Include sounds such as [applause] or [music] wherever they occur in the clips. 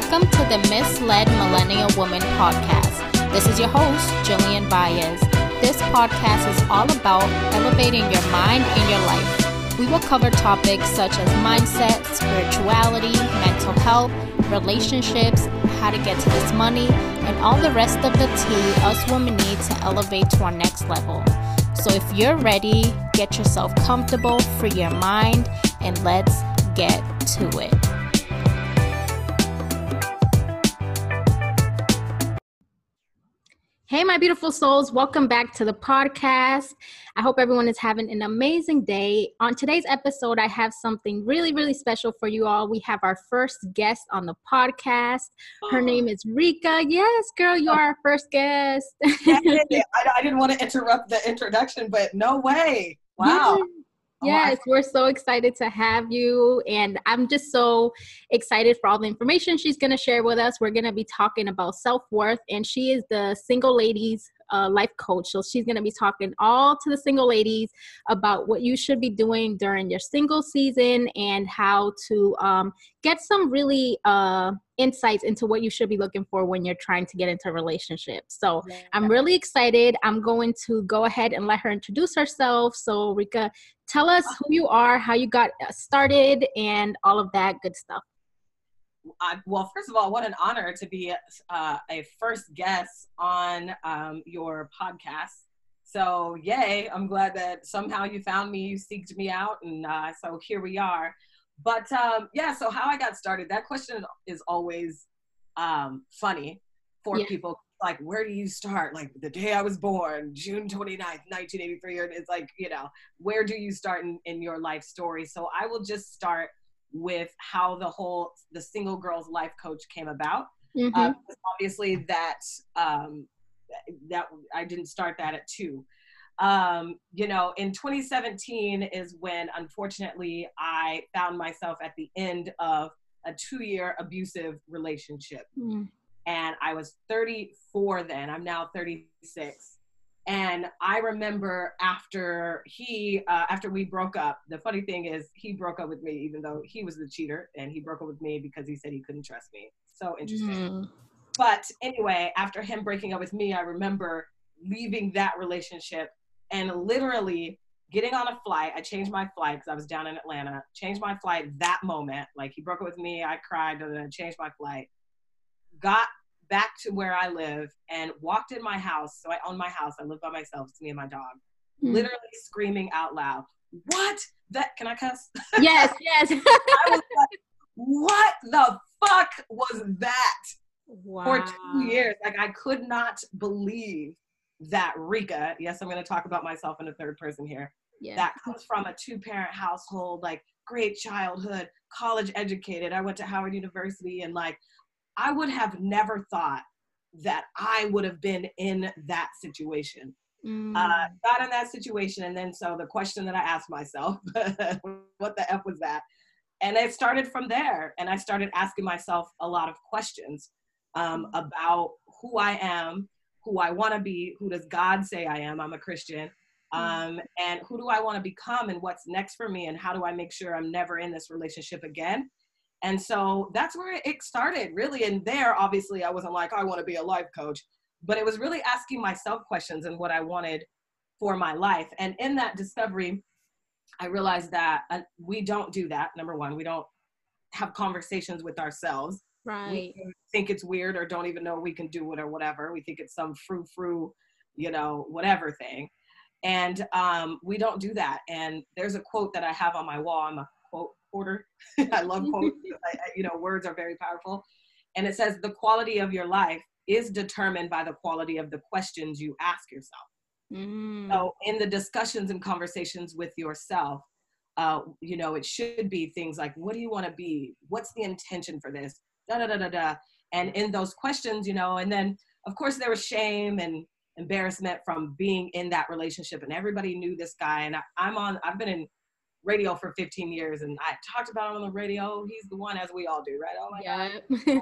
Welcome to the Misled Millennial Woman podcast. This is your host, Jillian Baez. This podcast is all about elevating your mind and your life. We will cover topics such as mindset, spirituality, mental health, relationships, how to get to this money, and all the rest of the tea us women need to elevate to our next level. So if you're ready, get yourself comfortable, free your mind, and let's get to it. Hey, my beautiful souls, welcome back to the podcast. I hope everyone is having an amazing day. On today's episode, I have something really, really special for you all. We have our first guest on the podcast. Her name is Rika. Yes, girl, you are our first guest. [laughs] I, I, didn't want to interrupt the introduction, but no way. Wow. Yes, we're so excited to have you. And I'm just so excited for all the information she's going to share with us. We're going to be talking about self worth, and she is the single ladies uh, life coach. So she's going to be talking all to the single ladies about what you should be doing during your single season and how to um, get some really uh, insights into what you should be looking for when you're trying to get into a relationship. So yeah. I'm really excited. I'm going to go ahead and let her introduce herself. So, Rika, tell us who you are, how you got started, and all of that good stuff. I, well, first of all, what an honor to be uh, a first guest on um, your podcast. So, yay! I'm glad that somehow you found me, you seeked me out, and uh, so here we are. But um, yeah, so how I got started, that question is always um, funny for yeah. people. Like, where do you start? Like, the day I was born, June 29th, 1983. And it's like, you know, where do you start in, in your life story? So I will just start with how the whole the single girls life coach came about. Mm-hmm. Uh, obviously, that um, that I didn't start that at two. Um, you know, in 2017 is when, unfortunately, I found myself at the end of a two-year abusive relationship, mm. and I was 34 then. I'm now 36 and i remember after he uh, after we broke up the funny thing is he broke up with me even though he was the cheater and he broke up with me because he said he couldn't trust me so interesting mm. but anyway after him breaking up with me i remember leaving that relationship and literally getting on a flight i changed my flight because i was down in atlanta changed my flight that moment like he broke up with me i cried and then changed my flight got back to where I live and walked in my house. So I own my house. I live by myself. It's me and my dog. Mm. Literally screaming out loud, What? That can I cuss? [laughs] Yes, yes. I was like, what the fuck was that? Wow. For two years. Like I could not believe that Rika, yes, I'm gonna talk about myself in a third person here. Yeah. That comes from a two-parent household, like great childhood, college educated. I went to Howard University and like I would have never thought that I would have been in that situation. Mm. Uh, got in that situation, and then so the question that I asked myself, [laughs] what the f was that? And it started from there, and I started asking myself a lot of questions um, mm. about who I am, who I want to be, who does God say I am? I'm a Christian. Mm. Um, and who do I want to become, and what's next for me, and how do I make sure I'm never in this relationship again? And so that's where it started, really. And there, obviously, I wasn't like, I want to be a life coach, but it was really asking myself questions and what I wanted for my life. And in that discovery, I realized that uh, we don't do that. Number one, we don't have conversations with ourselves. Right. We think it's weird or don't even know we can do it or whatever. We think it's some frou frou, you know, whatever thing. And um, we don't do that. And there's a quote that I have on my wall. I'm a quote Porter. [laughs] I love quotes. [laughs] I, you know, words are very powerful. And it says the quality of your life is determined by the quality of the questions you ask yourself. Mm. So in the discussions and conversations with yourself, uh, you know, it should be things like, what do you want to be? What's the intention for this? Da da da da da. And in those questions, you know, and then of course there was shame and embarrassment from being in that relationship, and everybody knew this guy. And I, I'm on. I've been in radio for 15 years and I talked about him on the radio. He's the one, as we all do, right? Oh my yeah.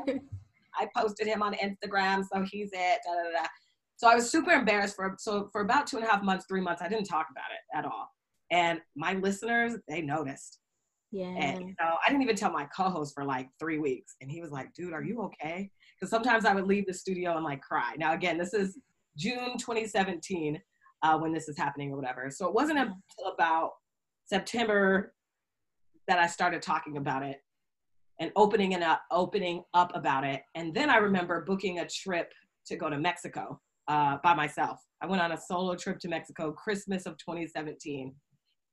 God. [laughs] I posted him on Instagram, so he's it. Da, da, da. So I was super embarrassed for so for about two and a half months, three months, I didn't talk about it at all. And my listeners, they noticed. Yeah. And you know, I didn't even tell my co-host for like three weeks. And he was like, dude, are you okay? Because sometimes I would leave the studio and like cry. Now again, this is June 2017 uh, when this is happening or whatever. So it wasn't until about September that I started talking about it and opening it up, opening up about it. And then I remember booking a trip to go to Mexico uh, by myself. I went on a solo trip to Mexico, Christmas of 2017.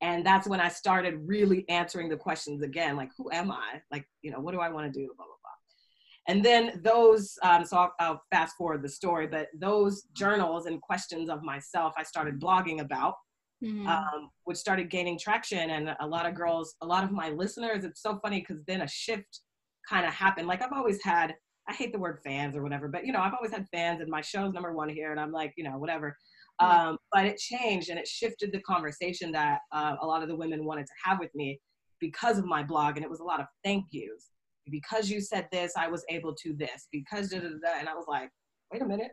And that's when I started really answering the questions again, like, who am I? Like, you know, what do I want to do? Blah, blah, blah. And then those, um, so I'll, I'll fast forward the story, but those journals and questions of myself, I started blogging about mm-hmm. um, which started gaining traction. And a lot of girls, a lot of my listeners, it's so funny because then a shift kind of happened. Like I've always had, I hate the word fans or whatever, but you know, I've always had fans and my show's number one here and I'm like, you know, whatever. Mm-hmm. Um, but it changed and it shifted the conversation that uh, a lot of the women wanted to have with me because of my blog. And it was a lot of thank yous. Because you said this, I was able to this. Because da da da. And I was like, wait a minute,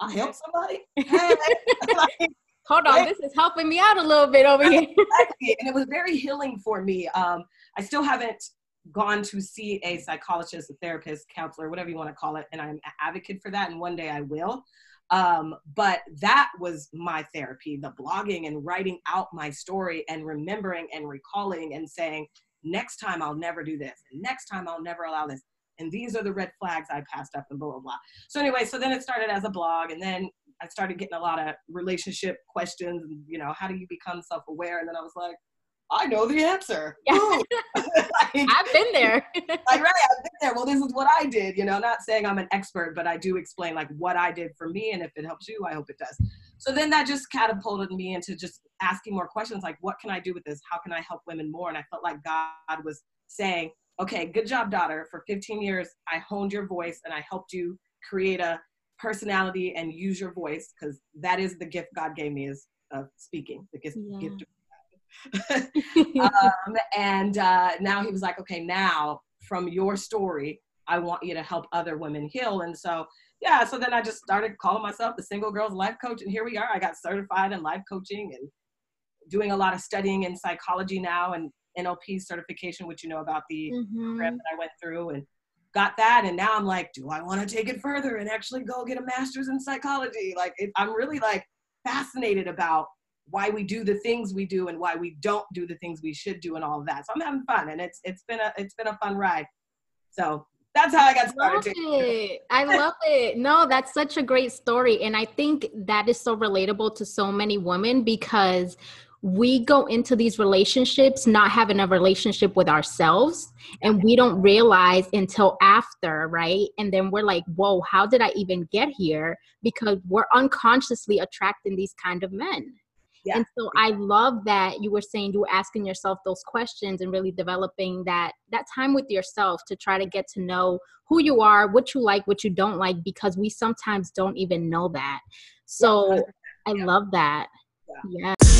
I helped somebody. Hey. [laughs] like, hold on, this is helping me out a little bit over here. [laughs] exactly. And it was very healing for me. Um, I still haven't gone to see a psychologist, a therapist, counselor, whatever you want to call it, and I'm an advocate for that, and one day I will. Um, but that was my therapy the blogging and writing out my story and remembering and recalling and saying, next time I'll never do this, and next time I'll never allow this. And these are the red flags I passed up, and blah, blah, blah. So, anyway, so then it started as a blog, and then I started getting a lot of relationship questions and, you know, how do you become self aware? And then I was like, I know the answer. Yeah. like, [laughs] [laughs] I've been there. I [laughs] right, I've been there. Well, this is what I did. You know, not saying I'm an expert, but I do explain like what I did for me, and if it helps you, I hope it does. So then that just catapulted me into just asking more questions, like what can I do with this? How can I help women more? And I felt like God was saying, okay, good job, daughter. For 15 years, I honed your voice and I helped you create a personality and use your voice because that is the gift God gave me is of speaking, the gift, yeah. gift [laughs] um, and uh, now he was like, okay, now from your story, I want you to help other women heal. And so, yeah, so then I just started calling myself the single girls life coach. And here we are. I got certified in life coaching and doing a lot of studying in psychology now and NLP certification, which you know about the mm-hmm. program that I went through and got that. And now I'm like, do I want to take it further and actually go get a master's in psychology? Like, it, I'm really like fascinated about why we do the things we do and why we don't do the things we should do and all of that. So I'm having fun and it's it's been a it's been a fun ride. So that's how I got started. Love. I love it. No, that's such a great story. And I think that is so relatable to so many women because we go into these relationships not having a relationship with ourselves and we don't realize until after right and then we're like whoa how did i even get here because we're unconsciously attracting these kind of men yeah. And so I love that you were saying you were asking yourself those questions and really developing that that time with yourself to try to get to know who you are, what you like, what you don't like, because we sometimes don't even know that. So yeah. I love that. Yeah. yeah.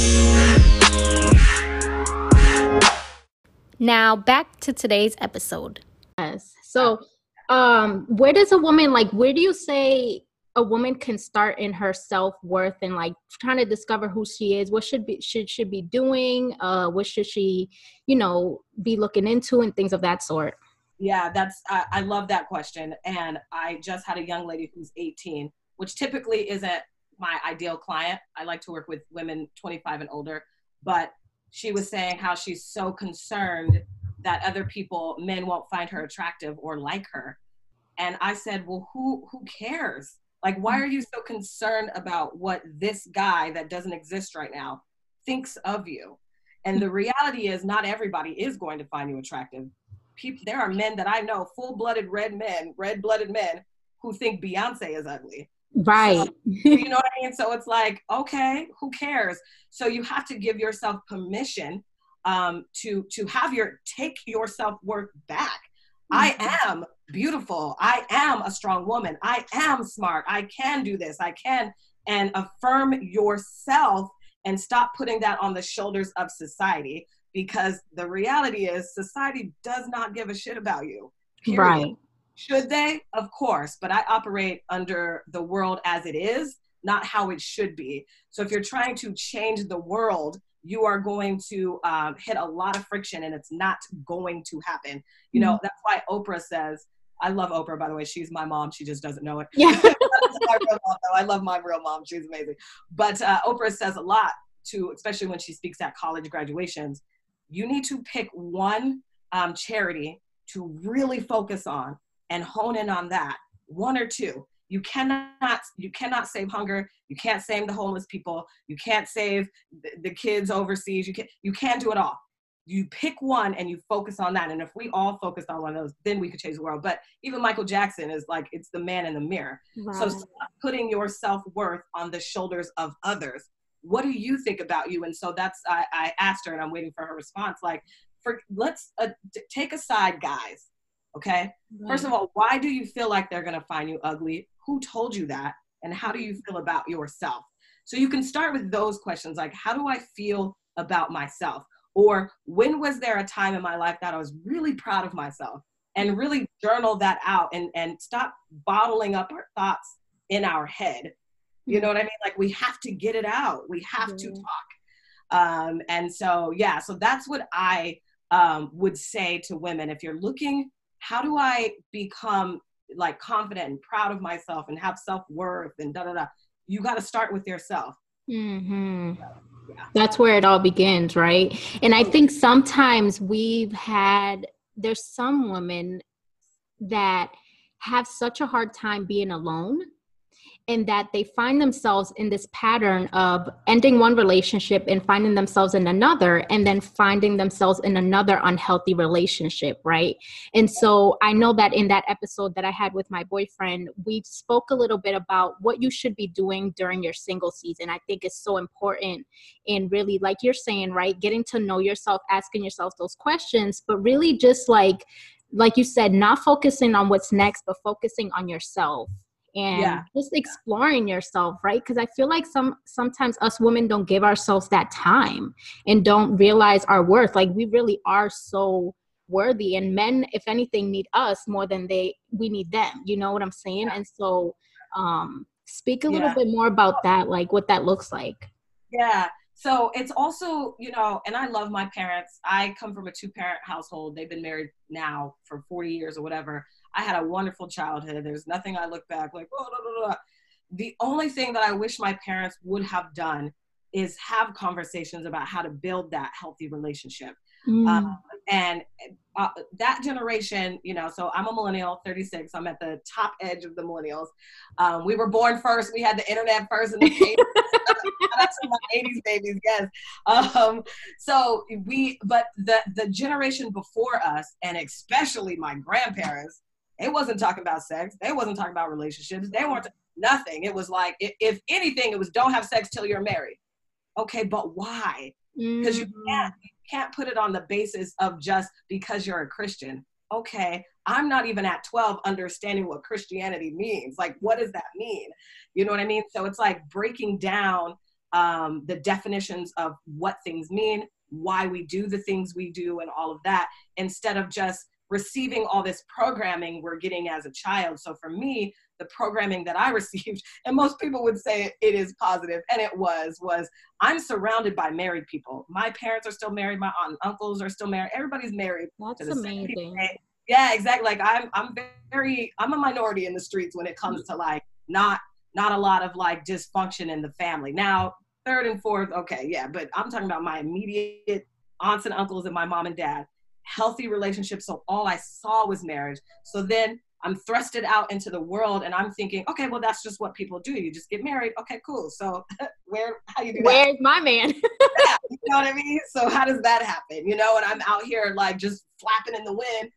Now back to today's episode. Yes. So um where does a woman like where do you say a woman can start in her self-worth and like trying to discover who she is what should be should should be doing uh what should she you know be looking into and things of that sort. Yeah that's I, I love that question. And i just had a young lady who's 18 which typically isn't my ideal client. I like to work with women 25 and older. But she was saying how she's so concerned that other people men won't find her attractive or like her. And i said well who who cares like, why are you so concerned about what this guy that doesn't exist right now thinks of you? And the reality is, not everybody is going to find you attractive. People, there are men that I know, full-blooded red men, red-blooded men, who think Beyonce is ugly. Right. So, you know what I mean? So it's like, okay, who cares? So you have to give yourself permission um, to to have your take your self worth back. I mm-hmm. am beautiful. I am a strong woman. I am smart. I can do this. I can. And affirm yourself and stop putting that on the shoulders of society because the reality is society does not give a shit about you. Period. Right. Should they? Of course. But I operate under the world as it is, not how it should be. So if you're trying to change the world, you are going to um, hit a lot of friction and it's not going to happen. You know, mm-hmm. that's why Oprah says, I love Oprah, by the way. She's my mom. She just doesn't know it. Yeah. [laughs] mom, I love my real mom. She's amazing. But uh, Oprah says a lot to, especially when she speaks at college graduations. You need to pick one um, charity to really focus on and hone in on that. One or two you cannot you cannot save hunger you can't save the homeless people you can't save the, the kids overseas you can't you can't do it all you pick one and you focus on that. And if we all focused on one of those then we could change the world. But even michael jackson is like it's the man in the mirror. So stop putting your self-worth on the shoulders of others. What do you think about you? And so that's i, I asked her and i'm waiting for her response like for let's uh, take aside guys okay? Right. first of all why do you feel like they're going to find you ugly? Who told you that? And how do you feel about yourself? So you can start with those questions like how do i feel about myself or when was there a time in my life that i was really proud of myself and really journal that out and and stop bottling up our thoughts in our head. You know what i mean? Like we have to get it out. We have mm-hmm. to talk. Um and so yeah so that's what i um would say to women. If you're looking how do i become like confident and proud of myself and have self-worth and da da da? You got to start with yourself. Mm-hmm. That's where it all begins right? And i think sometimes we've had there's some women that have such a hard time being alone in that they find themselves in this pattern of ending one relationship and finding themselves in another and then finding themselves in another unhealthy relationship right? And so i know that in that episode that i had with my boyfriend we spoke a little bit about what you should be doing during your single season. I think is so important and really like you're saying right getting to know yourself asking yourself those questions but really just like like you said not focusing on what's next but focusing on yourself and yeah. just exploring yourself right? Because i feel like some sometimes us women don't give ourselves that time and don't realize our worth. Like we really are so worthy and men if anything need us more than they we need them you know what i'm saying? Yeah. and so um speak a little yeah. bit more about that like what that looks like. Yeah. So it's also you know and i love my parents. I come from a two parent household. They've been married now for 40 years or whatever I had a wonderful childhood. There's nothing I look back like, oh, blah, blah, blah. The only thing that I wish my parents would have done is have conversations about how to build that healthy relationship. Mm. Um, and uh, that generation, you know, so I'm a millennial, 36. I'm at the top edge of the millennials. Um, we were born first. We had the internet first in the [laughs] 80s. That's my 80s babies, yes. Um, so we, but the the generation before us, and especially my grandparents, they wasn't talking about sex. They wasn't talking about relationships. They weren't nothing. It was like, if, if anything, it was don't have sex till you're married. Okay, but why? Because mm-hmm. you can't you can't put it on the basis of just because you're a Christian. Okay, I'm not even at 12 understanding what Christianity means. Like, what does that mean? You know what I mean? So it's like breaking down um, the definitions of what things mean, why we do the things we do, and all of that, instead of just receiving all this programming we're getting as a child. So for me, the programming that I [laughs] received, and most people would say it is positive, and it was, was I'm surrounded by married people. My parents are still married, my aunt and uncles are still married, everybody's married. That's amazing. Yeah, exactly. Like I'm I'm very I'm a minority in the streets when it comes to like not not a lot of like dysfunction in the family. Now, third and fourth, okay, yeah, but I'm talking about my immediate aunts and uncles and my mom and dad healthy relationship. So all I saw was marriage. So then I'm thrusted out into the world and I'm thinking, okay, well, that's just what people do. You just get married. Okay, cool. So [laughs] where, how you do that? Where's that? my man? [laughs] yeah, you know what I mean? So how does that happen? You know, and I'm out here like just flapping in the wind,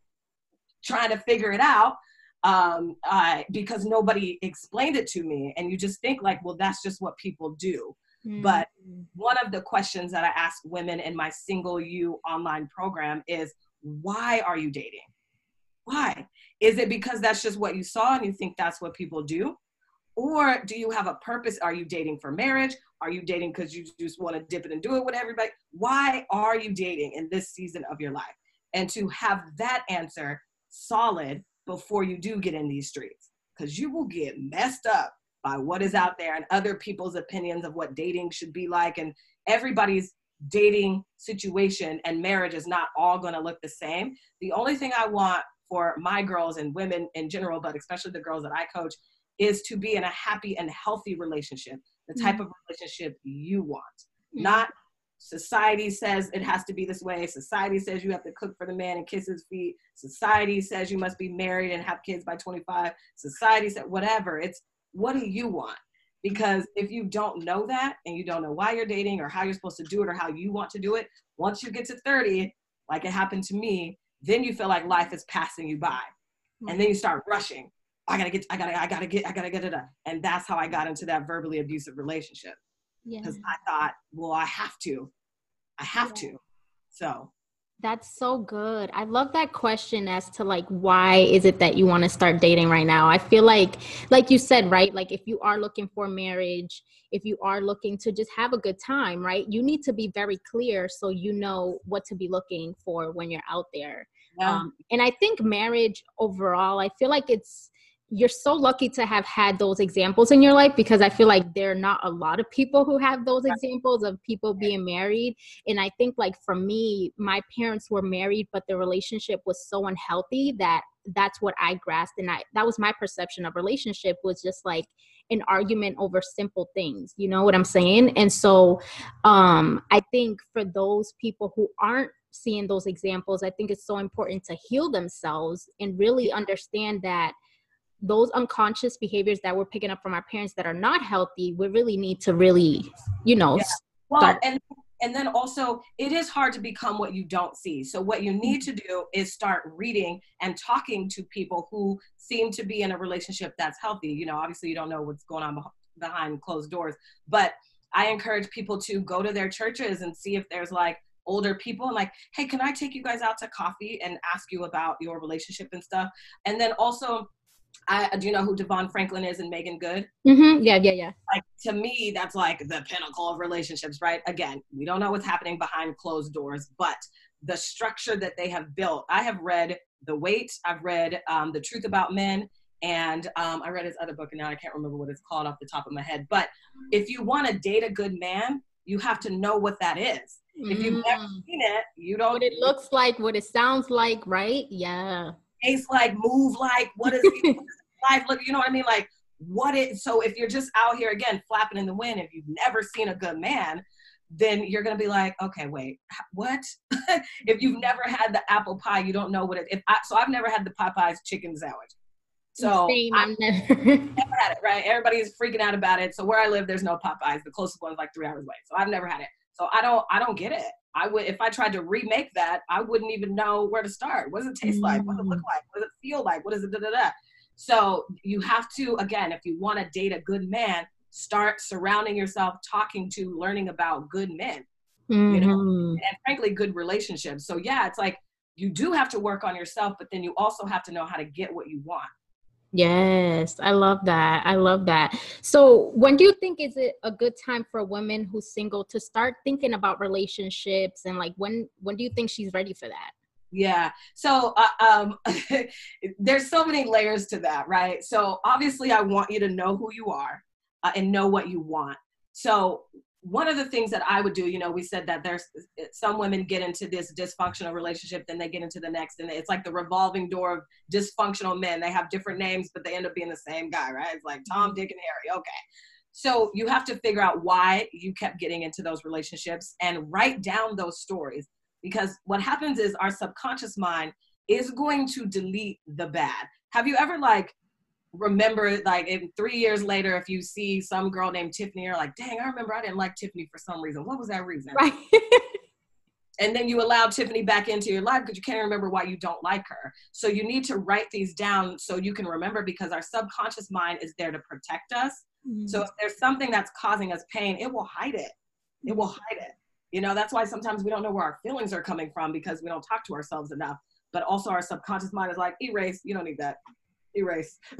trying to figure it out um, uh, because nobody explained it to me. And you just think like, well, that's just what people do. Mm-hmm. But one of the questions that I ask women in my Single You online program is why are you dating? Why? Is it because that's just what you saw and you think that's what people do? Or do you have a purpose? Are you dating for marriage? Are you dating because you just want to dip it and do it with everybody? Why are you dating in this season of your life? And to have that answer solid before you do get in these streets, because you will get messed up by what is out there and other people's opinions of what dating should be like and everybody's dating situation and marriage is not all going to look the same. The only thing I want for my girls and women in general, but especially the girls that I coach, is to be in a happy and healthy relationship, the type mm-hmm. of relationship you want, mm-hmm. not society says it has to be this way. Society says you have to cook for the man and kiss his feet. Society says you must be married and have kids by 25. Society said whatever. It's what do you want? Because if you don't know that and you don't know why you're dating or how you're supposed to do it or how you want to do it, once you get to 30, like it happened to me, then you feel like life is passing you by. And then you start rushing. I gotta get, I gotta, I gotta get, I gotta get it. And that's how I got into that verbally abusive relationship. Because yeah. I thought, well, I have to. I have yeah. to. So that's so good. I love that question as to like why is it that you want to start dating right now? I feel like like you said, right? Like if you are looking for marriage, if you are looking to just have a good time, right? You need to be very clear so you know what to be looking for when you're out there. Yeah. Um, and I think marriage overall, I feel like it's you're so lucky to have had those examples in your life because I feel like there are not a lot of people who have those examples of people being married. And I think, like, for me, my parents were married, but the relationship was so unhealthy that that's what I grasped. And I, that was my perception of relationship was just like an argument over simple things. You know what I'm saying? And so um, I think for those people who aren't seeing those examples, I think it's so important to heal themselves and really understand that those unconscious behaviors that we're picking up from our parents that are not healthy, we really need to really, you know, yeah. well, start- and and then also it is hard to become what you don't see. So what you need to do is start reading and talking to people who seem to be in a relationship that's healthy. You know, obviously you don't know what's going on behind closed doors, but I encourage people to go to their churches and see if there's like older people and like, hey, can I take you guys out to coffee and ask you about your relationship and stuff? And then also I do you know who DeVon Franklin is and Meagan Good? Mm-hmm. Yeah, yeah, yeah. Like to me, that's like the pinnacle of relationships, right? Again, we don't know what's happening behind closed doors, but the structure that they have built. I have read The Wait. I've read um, The Truth About Men, and um, I read his other book, and now I can't remember what it's called off the top of my head. But if you want to date a good man, you have to know what that is. If you've never mm. seen it, you don't. What it looks like, what it sounds like, right? Yeah face like, move like, what is, what is [laughs] life look? You know what I mean? Like, what it? So if you're just out here again flapping in the wind, if you've never seen a good man, then you're gonna be like, okay, wait, what? [laughs] if you've never had the apple pie, you don't know what it. If I, so, I've never had the Popeyes chicken sandwich. So Same, I've never. [laughs] never had it. Right? Everybody's freaking out about it. So where I live, there's no Popeyes. The closest one is like three hours away. So I've never had it. So I don't. I don't get it. I would if I tried to remake that, I wouldn't even know where to start. What does it taste like? What does it look mm. like? What does it feel like? What is it? Da, da, da. So you have to again, if you want to date a good man, start surrounding yourself, talking to, learning about good men. Mm-hmm. You know, mm-hmm. and frankly, good relationships. So yeah, it's like you do have to work on yourself, but then you also have to know how to get what you want. Yes, I love that. I love that. So, when do you think is it a good time for a woman who's single to start thinking about relationships and like when when do you think she's ready for that? Yeah. So, uh, um [laughs] there's so many layers to that, right? So, obviously I want you to know who you are uh, and know what you want. So, one of the things that I would do, you know, we said that there's some women get into this dysfunctional relationship, then they get into the next, and it's like the revolving door of dysfunctional men. They have different names, but they end up being the same guy, right? It's like Tom, mm-hmm. Dick, and Harry. Okay. So you have to figure out why you kept getting into those relationships and write down those stories because what happens is our subconscious mind is going to delete the bad. Have you ever like remember like in three years later if you see some girl named tiffany you're like dang i remember i didn't like tiffany for some reason. What was that reason? Right. [laughs] And then you allow tiffany back into your life because you can't remember why you don't like her. So you need to write these down so you can remember because our subconscious mind is there to protect us. Mm-hmm. so if there's something that's causing us pain it will hide it. It will hide it. You know that's why sometimes we don't know where our feelings are coming from because we don't talk to ourselves enough. But also our subconscious mind is like erase. You don't need that erase. [laughs]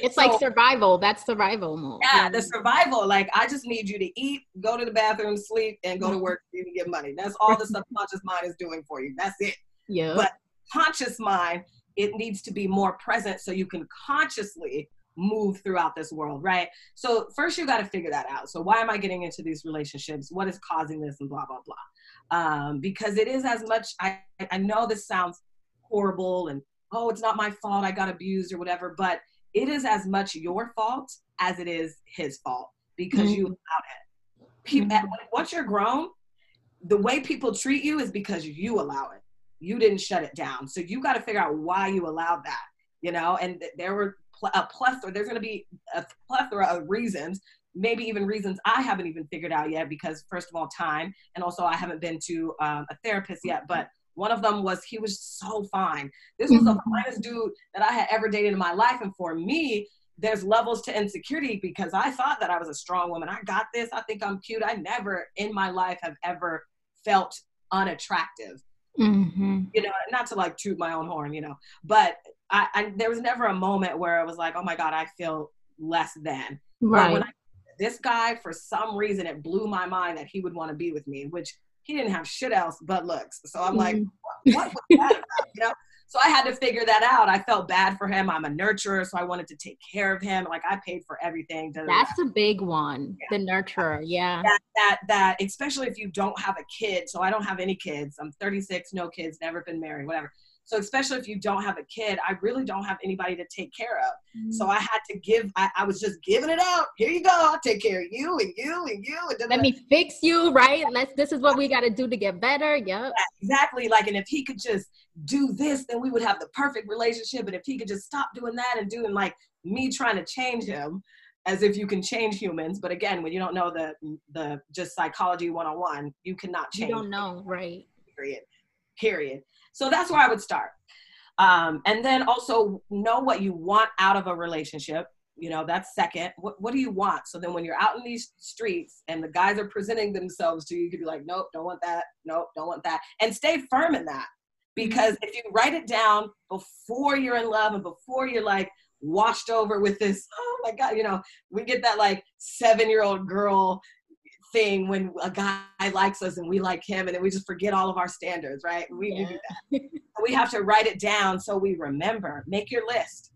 it's so, like survival. That's survival mode. Yeah, the survival. Like I just need you to eat, go to the bathroom, sleep, and go to work and get money. That's all the subconscious mind is doing for you. That's it. Yeah. But conscious mind, it needs to be more present so you can consciously move throughout this world, right? So first you got to figure that out. So why am I getting into these relationships? What is causing this and blah blah blah. um, because it is as much. I I know this sounds horrible and oh, it's not my fault. I got abused or whatever, but it is as much your fault as it is his fault because mm-hmm. you allowed it. People, mm-hmm. once you're grown, the way people treat you is because you allow it. You didn't shut it down. So you got to figure out why you allowed that, you know? And there were a plethora, there's going to be a plethora of reasons, maybe even reasons I haven't even figured out yet because, first of all, time. And also, I haven't been to um, a therapist yet. But one of them was he was so fine. This was the mm-hmm. finest dude that I had ever dated in my life. And for me, there's levels to insecurity because I thought that I was a strong woman. I got this. I think I'm cute. I never in my life have ever felt unattractive. Mm-hmm. You know, not to like toot my own horn, you know, but I, I, there was never a moment where I was like, oh my god, I feel less than. Right. But when I, this guy, for some reason, it blew my mind that he would want to be with me, which he didn't have shit else but looks. So I'm like, mm-hmm. what, what was that about? You know, so I had to figure that out. I felt bad for him. I'm a nurturer, so I wanted to take care of him. Like I paid for everything. That's a big one. Yeah. The nurturer, yeah. That, that that especially if you don't have a kid. So I don't have any kids. I'm 36, no kids, never been married, whatever. So especially if you don't have a kid, I really don't have anybody to take care of. Mm. So I had to give. I, I, was just giving it out. Here you go. I'll take care of you and you and you. And Let me fix you, right? Let's. This is what we got to do to get better. Yep. Yeah, exactly. Like, and if he could just do this, then we would have the perfect relationship. And if he could just stop doing that and doing like me trying to change him, as if you can change humans. But again, when you don't know the the just psychology 101, you cannot change. You don't know, right? Period. Period. So that's where I would start. Um, and then also know what you want out of a relationship. You know, that's second. What, what do you want? So then when you're out in these streets and the guys are presenting themselves to you, you could be like, nope, don't want that. Nope, don't want that. And stay firm in that. Because if you write it down before you're in love and before you're like washed over with this, oh my God, you know, we get that like seven year old girl thing when a guy likes us and we like him and then we just forget all of our standards, right? We, yeah. we do that. we have to write it down so we remember. Make your list.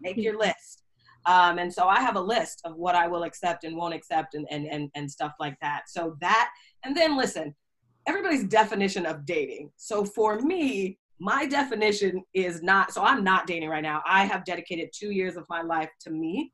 Make your list. Um, and so I have a list of what I will accept and won't accept and, and, and, and stuff like that. So that, and then listen, everybody's definition of dating. So for me, my definition is not, so I'm not dating right now. I have dedicated two years of my life to me.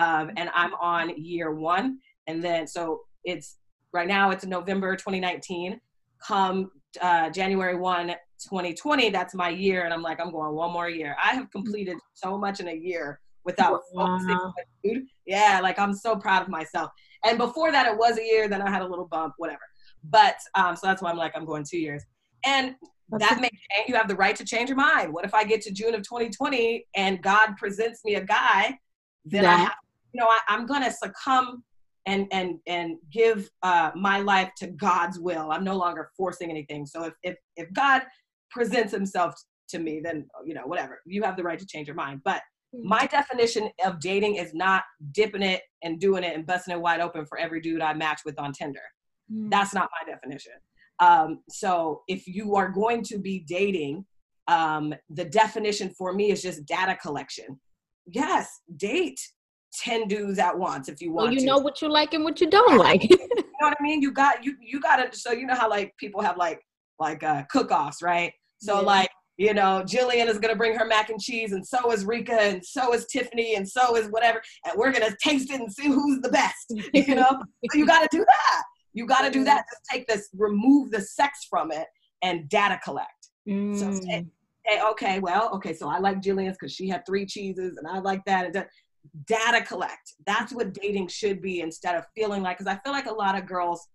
Um, and I'm on year one. And then, so it's right now it's November 2019. Come uh, January 1, 2020, that's my year. And I'm like, I'm going one more year. I have completed so much in a year without wow. food. Yeah, like I'm so proud of myself. And before that, it was a year. Then I had a little bump, whatever. But um, so that's why I'm like, I'm going two years. And that makes you have the right to change your mind. What if I get to June of 2020 and God presents me a guy? Then yeah. I have, you know, I, I'm going to succumb and and and give uh, my life to God's will. I'm no longer forcing anything. So if if if God presents Himself to me, then you know whatever. You have the right to change your mind. But hmm. my definition of dating is not dipping it and doing it and busting it wide open for every dude I match with on Tinder. Mm. That's not my definition. Um, so if you are going to be dating, um, the definition for me is just data collection. Yes, date 10 dudes at once if you want well, you to. know what you like and what you don't like. You know what i mean? You got you you got to so you know how like people have like like uh cook-offs right? So yeah. like you know jillian is going to bring her mac and cheese and so is rika and so is tiffany and so is whatever and we're going to taste it and see who's the best you [laughs] know? So you got to do that. You got to do that. Just take this remove the sex from it and data collect. Mm. so say, okay well okay so i like jillian's because she had three cheeses and i like that and data collect. That's what dating should be instead of feeling like, because I feel like a lot of girls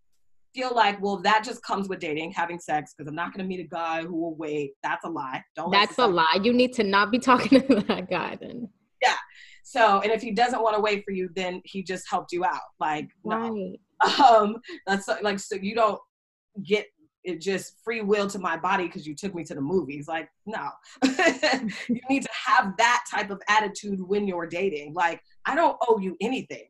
feel like, well, that just comes with dating, having sex, because I'm not going to meet a guy who will wait. That's a lie. Don't. That's a lie. You need to not be [laughs] talking to that guy then. Yeah. So, and if he doesn't want to wait for you, then he just helped you out. Like, right. no. Um, that's like, so you don't get it just free will to my body because you took me to the movies. Like, no. [laughs] you need to have that type of attitude when you're dating. Like, I don't owe you anything.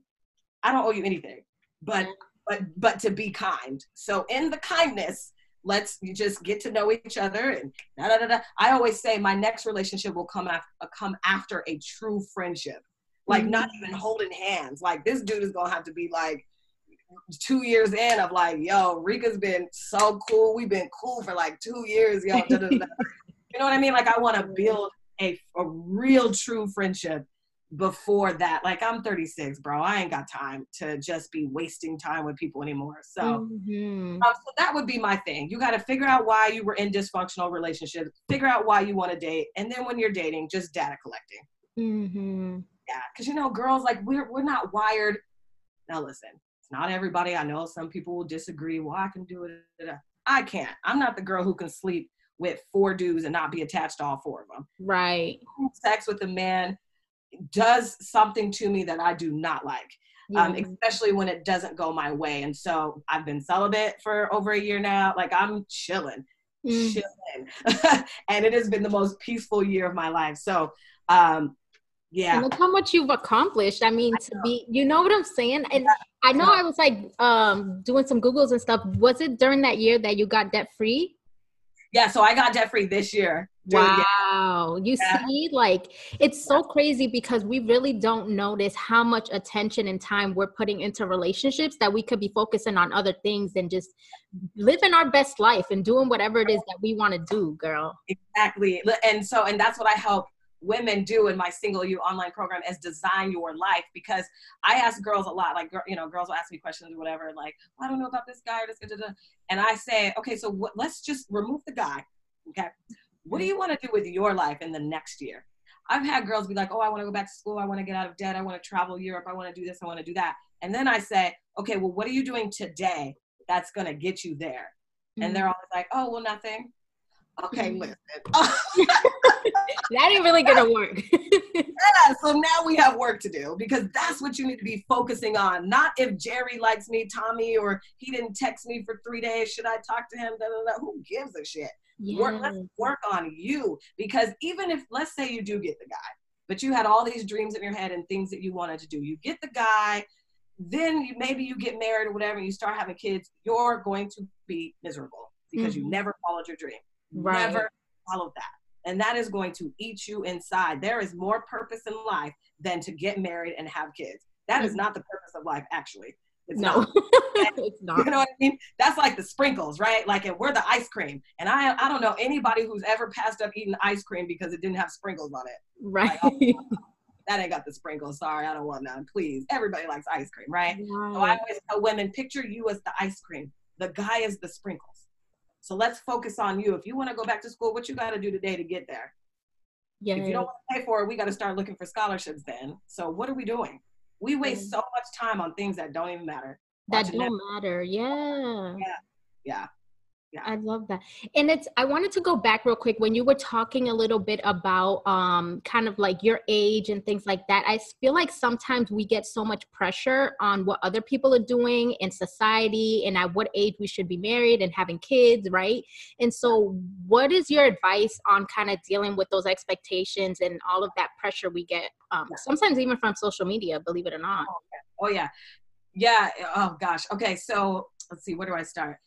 I don't owe you anything. But but but to be kind. So in the kindness, let's you just get to know each other and da da da da. I always say my next relationship will come after come after a true friendship. Like mm-hmm. not even holding hands. Like this dude is gonna have to be like two years in of like, yo, Rika's been so cool. We've been cool for like two years, yo. [laughs] you know what I mean? Like I want to build a, a real true friendship before that. Like I'm 36, bro. I ain't got time to just be wasting time with people anymore. So, mm-hmm. um, so that would be my thing. You got to figure out why you were in dysfunctional relationships. Figure out why you want to date, and then when you're dating, just data collecting. Mm-hmm. Yeah, because you know, girls like we're we're not wired. Now listen, not everybody. I know some people will disagree. Well, I can do it. I can't. I'm not the girl who can sleep with four dudes and not be attached to all four of them. Right. Sex with a man does something to me that I do not like. Um, especially when it doesn't go my way. And so I've been celibate for over a year now. Like I'm chilling, mm. chilling. [laughs] and it has been the most peaceful year of my life. So, um, yeah. And look how much you've accomplished. I mean, I to be, you know what I'm saying? And I know I was like um, doing some Googles and stuff. Was it during that year that you got debt free? Yeah, so I got debt free this year. Wow. You yeah. see, like it's so crazy because we really don't notice how much attention and time we're putting into relationships that we could be focusing on other things and just living our best life and doing whatever it is that we want to do, girl. Exactly. And so, and that's what I help women do in my single you online program is design your life because I ask girls a lot, like, you know, girls will ask me questions or whatever, like, I don't know about this guy or this, da, da, da. and I say, okay, so what, let's just remove the guy. Okay. What do you want to do with your life in the next year? I've had girls be like, oh, I want to go back to school. I want to get out of debt. I want to travel Europe. I want to do this. I want to do that. And then I say, okay, well, what are you doing today that's going to get you there? Mm-hmm. And they're always like, oh, well, nothing. Okay, [laughs] listen. [laughs] that ain't really gonna work. [laughs] yeah, so now we have work to do because that's what you need to be focusing on. Not if Jerry likes me, Tommy, or he didn't text me for three days. Should I talk to him? Da, da, da. Who gives a shit? Yes. Work, let's work on you because even if let's say you do get the guy, but you had all these dreams in your head and things that you wanted to do, you get the guy, then you, maybe you get married or whatever, and you start having kids. You're going to be miserable because mm-hmm. you never followed your dream. Right. Never followed that. And that is going to eat you inside. There is more purpose in life than to get married and have kids. That is not the purpose of life, actually. It's no, not. [laughs] it's not. You know what I mean? That's like the sprinkles, right? Like, and we're the ice cream. And I, I don't know anybody who's ever passed up eating ice cream because it didn't have sprinkles on it. Right. Like, oh, that ain't got the sprinkles. Sorry, I don't want none. Please, everybody likes ice cream, right? right? So I always tell women, picture you as the ice cream. The guy is the sprinkles. So let's focus on you. If you want to go back to school, what you got to do today to get there? Yeah. If you don't want to pay for it, we got to start looking for scholarships then. So what are we doing? We waste so much time on things that don't even matter. That don't matter. Yeah. Yeah. Yeah. Yeah. I love that. And it's I wanted to go back real quick when you were talking a little bit about um kind of like your age and things like that. I feel like sometimes we get so much pressure on what other people are doing in society and at what age we should be married and having kids, right? And so what is your advice on kind of dealing with those expectations and all of that pressure we get um sometimes even from social media, believe it or not. Oh yeah. Yeah, oh gosh. Okay, so let's see, where do I start?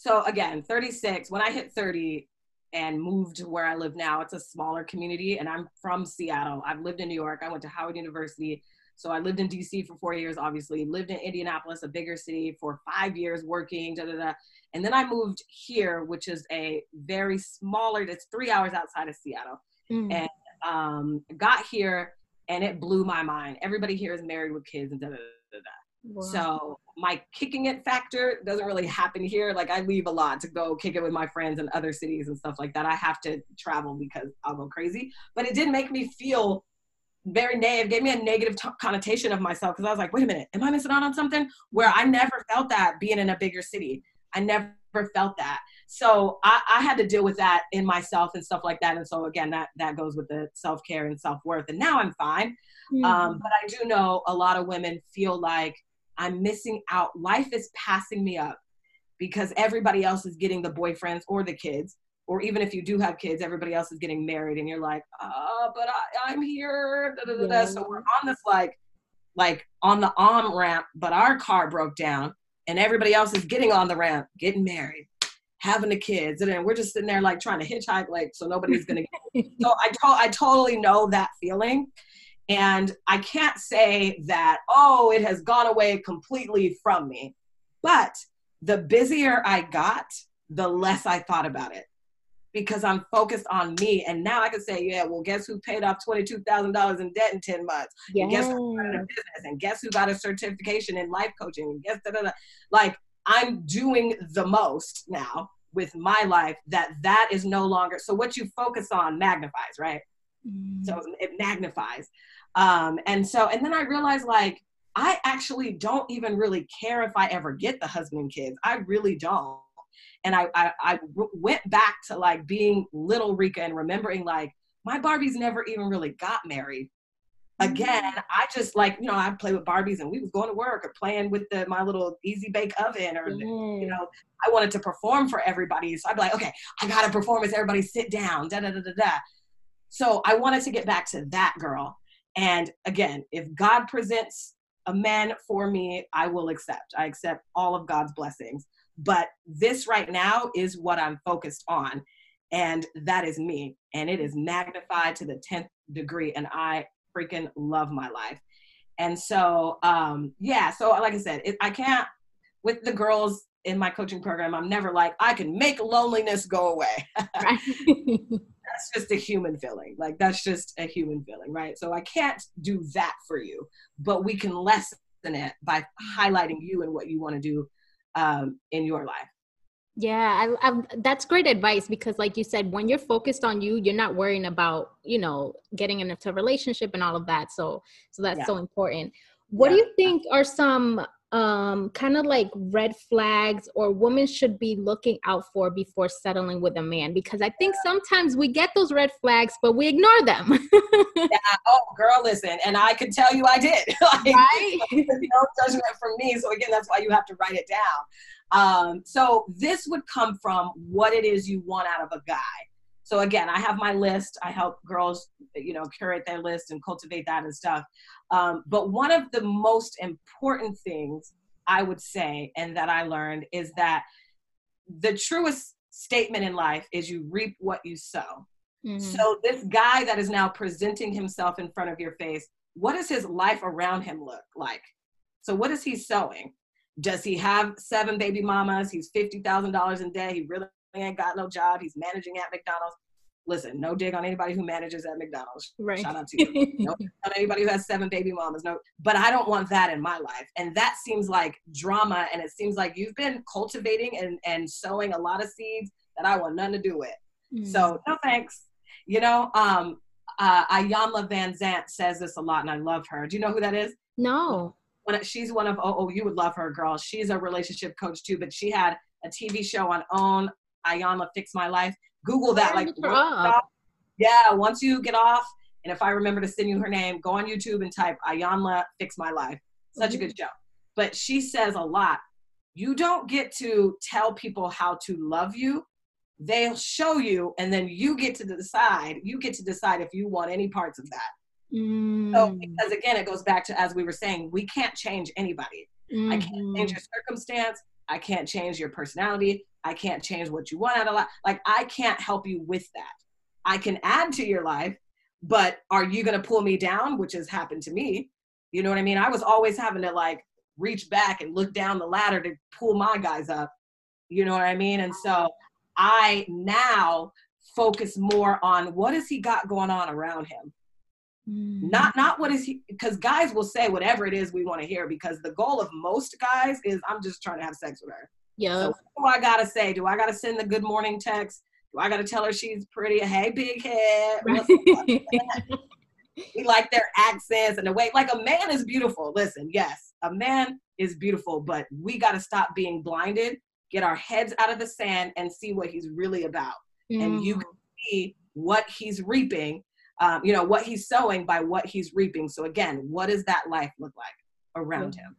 So again, 36, when I hit 30 and moved to where I live now, it's a smaller community and I'm from Seattle. I've lived in New York. I went to Howard University. So I lived in DC for four years, obviously, lived in Indianapolis, a bigger city for five years working, da, da, da. And then I moved here, which is a very smaller, it's three hours outside of Seattle. Mm. And um, got here and it blew my mind. Everybody here is married with kids and da, da, da, da. Wow. So my kicking it factor doesn't really happen here. Like I leave a lot to go kick it with my friends in other cities and stuff like that. I have to travel because I'll go crazy. But it did make me feel very negative, gave me a negative t- connotation of myself because I was like, wait a minute, am I missing out on something? Where I never felt that being in a bigger city. I never felt that. So I, I had to deal with that in myself and stuff like that. And so again, that that goes with the self care and self worth. And now I'm fine. Mm-hmm. Um, but I do know a lot of women feel like I'm missing out. Life is passing me up because everybody else is getting the boyfriends or the kids. Or even if you do have kids, everybody else is getting married, and you're like, oh, but I, am here. Da, da, da, yeah. So we're on this like, like on the on ramp, but our car broke down, and everybody else is getting on the ramp, getting married, having the kids, and then we're just sitting there like trying to hitchhike, like so nobody's gonna. Get [laughs] so I to- I totally know that feeling, And I can't say that, oh, it has gone away completely from me. But the busier I got, the less I thought about it because I'm focused on me. And now I can say, yeah, well, guess who paid off $22,000 in debt in 10 months? Yeah. And guess who started a business? And guess who got a certification in life coaching? And guess, da, da, da. like, I'm doing the most now with my life that that is no longer. So what you focus on magnifies, right? Mm. So it magnifies. Um, and so, and then I realized like, I actually don't even really care if I ever get the husband and kids. I really don't and I, I, I went back to like being little Reka and remembering like my Barbies never even really got married. Again, mm. I just like you know I play with Barbies and we was going to work or playing with the my little easy bake oven or you know I wanted to perform for everybody so I'd be like okay I got a performance everybody sit down da da da da da. So I wanted to get back to that girl and again if God presents a man for me I will accept I accept all of God's blessings but this right now is what I'm focused on. And that is me. And it is magnified to the 10th degree. And I freaking love my life. And so, um, yeah, so like I said, it, I can't, with the girls in my coaching program, I'm never like, I can make loneliness go away. [laughs] [laughs] that's just a human feeling. Like, that's just a human feeling, right? So I can't do that for you, but we can lessen it by highlighting you and what you want to do um, in your life. Yeah, I, I, that's great advice because, like you said, when you're focused on you, you're not worrying about you know getting into a relationship and all of that. So, so that's yeah. so important. What yeah. do you think are some um, kind of like red flags or women should be looking out for before settling with a man? Because I think sometimes we get those red flags, but we ignore them. [laughs] yeah. Oh, girl, listen, and I can tell you I did. [laughs] like, right? [laughs] no judgment from me. So again, that's why you have to write it down. Um, so this would come from what it is you want out of a guy. So again, I have my list. I help girls, you know, curate their list and cultivate that and stuff. Um, but one of the most important things I would say, and that I learned, is that the truest statement in life is you reap what you sow. Mm-hmm. So this guy that is now presenting himself in front of your face, what does his life around him look like? So what is he sowing? Does he have seven baby mamas? He's fifty thousand dollars in debt. He really ain't got no job. He's managing at McDonald's listen, no dig on anybody who manages at McDonald's. Right. Shout out to you. [laughs] no dig on anybody who has seven baby mamas. No, but I don't want that in my life. And that seems like drama. And it seems like you've been cultivating and, and sowing a lot of seeds that I want nothing to do with. Mm. So no thanks. You know, um, uh, Iyanla Vanzant says this a lot, and I love her. Do you know who that is? No. When she's one of oh, oh you would love her, girl. She's a relationship coach too, but she had a TV show on OWN. Iyanla Fix My Life, Google that. Like, yeah, once you get off, and if I remember to send you her name, go on YouTube and type Iyanla Fix My Life. Such mm-hmm. a good show. But she says a lot. You don't get to tell people how to love you. They'll show you, and then you get to decide. You get to decide if you want any parts of that. Mm. So, because again, it goes back to as we were saying, we can't change anybody. Mm-hmm. I can't change mm-hmm. your circumstance. I can't change your personality. I can't change what you want out of life. Like I can't help you with that. I can add to your life, but are you going to pull me down, which has happened to me? You know what I mean? I was always having to like reach back and look down the ladder to pull my guys up. You know what I mean? And so I now focus more on what has he got going on around him. Mm. Not not what is he because guys will say whatever it is we want to hear because the goal of most guys is I'm just trying to have sex with her. Yeah. So what do I gotta say? Do I gotta send the good morning text? Do I gotta tell her she's pretty? Hey, big head. [laughs] we like their accents and the way. Like a man is beautiful. Listen, yes, a man is beautiful, but we gotta stop being blinded. Get our heads out of the sand and see what he's really about. Mm. And you mm. can see what he's reaping. Um, you know what he's sowing by what he's reaping. So again, what does that life look like around him?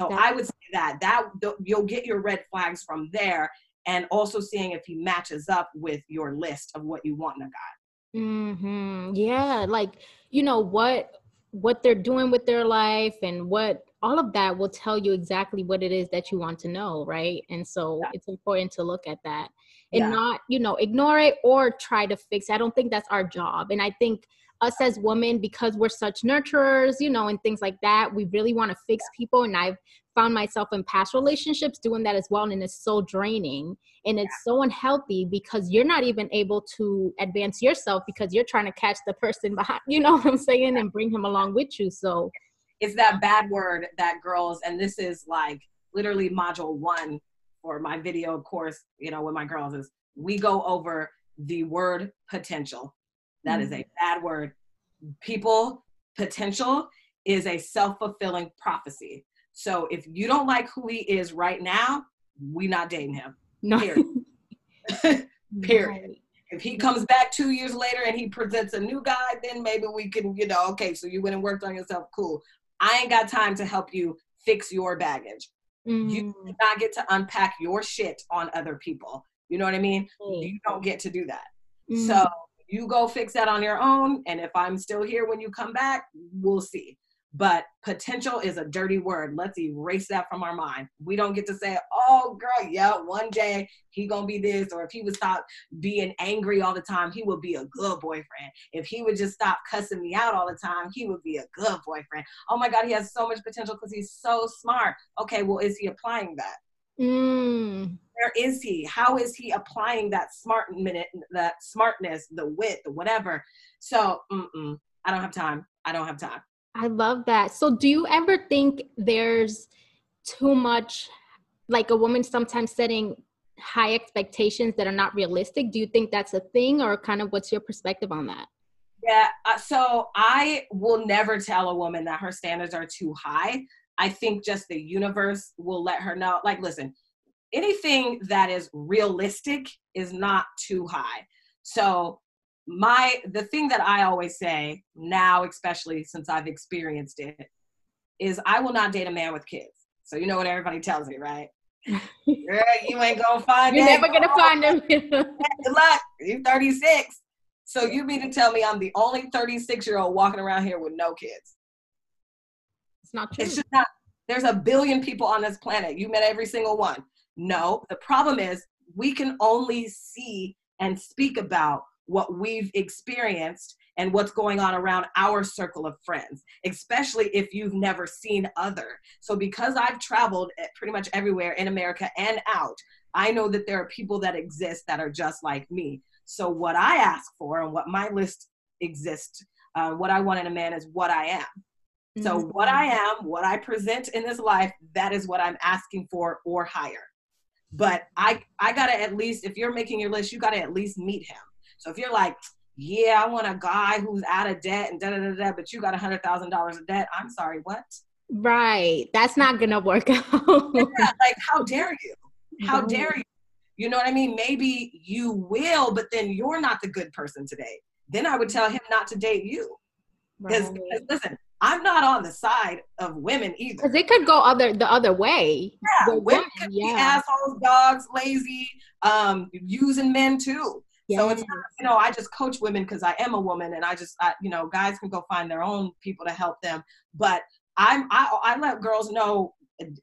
So That's- I would say that that you'll get your red flags from there, and also seeing if he matches up with your list of what you want in a guy. Mm-hmm. Yeah, like you know what what they're doing with their life and what all of that will tell you exactly what it is that you want to know, right? And so yeah. it's important to look at that and yeah. not, you know, ignore it or try to fix it. I don't think that's our job. And I think us as women, because we're such nurturers, you know, and things like that, we really want to fix people. And I've found myself in past relationships doing that as well. And it's so draining and it's so unhealthy because you're not even able to advance yourself because you're trying to catch the person behind, you know what I'm saying, and bring him along with you. So it's that bad word that girls, and this is like literally module one for my video course, you know, with my girls is we go over the word potential. That mm-hmm. is a mm-hmm. bad word. People, potential is a self fulfilling prophecy. So if you don't like who he is right now, we not dating him. No. Period. [laughs] [laughs] Period. Right. If he comes back two years later and he presents a new guy, then maybe we can, you know, okay, so you went and worked on yourself, cool. I ain't got time to help you fix your baggage. Mm. You do not get to unpack your shit on other people. You know what I mean? Mm. You don't get to do that. Mm. So you go fix that on your own. And if I'm still here when you come back, we'll see. But potential is a dirty word. Let's erase that from our mind. We don't get to say oh girl yeah one day he gonna be this or if he would stop being angry all the time he would be a good boyfriend. If he would just stop cussing me out all the time he would be a good boyfriend. Oh my god he has so much potential because he's so smart. Okay well is he applying that mm. where is he how is he applying that smart minute that smartness the wit the whatever so i don't have time i don't have time I love that. So, do you ever think there's too much, like a woman sometimes setting high expectations that are not realistic? Do you think that's a thing, or kind of what's your perspective on that? Yeah, uh, so I will never tell a woman that her standards are too high. I think just the universe will let her know. Like, listen, anything that is realistic is not too high. So my the thing that I always say now, especially since I've experienced it, is I will not date a man with kids. So you know what everybody tells me, right? [laughs] Girl, you ain't gonna find. Him You're never gonna find him. [laughs] Good luck. You're 36. So you mean to tell me I'm the only 36 year old walking around here with no kids? It's not true. It's just not. There's a billion people on this planet. You met every single one. No, the problem is we can only see and speak about what we've experienced and what's going on around our circle of friends, especially if you've never seen other. So, because I've traveled pretty much everywhere in America and out, I know that there are people that exist that are just like me. So, what I ask for and what my list exists, uh, what I want in a man is what I am. So, mm-hmm. what I am, what I present in this life, that is what I'm asking for or higher. But I, I gotta at least, if you're making your list, you gotta at least meet him so if you're like, yeah, I want a guy who's out of debt and da da da da, but you got a hundred thousand dollars of debt. I'm sorry, what? Right. That's not gonna work [laughs] out. yeah, like how dare you? How dare you? You know what I mean? Maybe you will, but then you're not the good person today. Then I would tell him not to date you. Because right. listen, I'm not on the side of women either. Because it could go other the other way. Yeah, women could yeah. be assholes, dogs, lazy, um, using men too. So it's not, you know, I just coach women because I am a woman and I just, I, you know, guys can go find their own people to help them. But I'm, I, I let girls know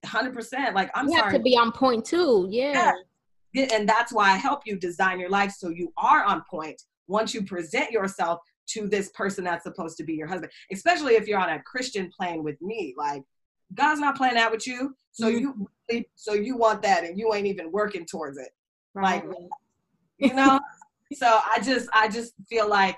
100%. Like, I'm you sorry. to be on point too. Yeah. yeah. And that's why I help you design your life so you are on point once you present yourself to this person that's supposed to be your husband, especially if you're on a Christian plane with me. Like, God's not playing that with you. So mm-hmm. you, so you want that and you ain't even working towards it. Right. Like, you know? [laughs] so I just I just feel like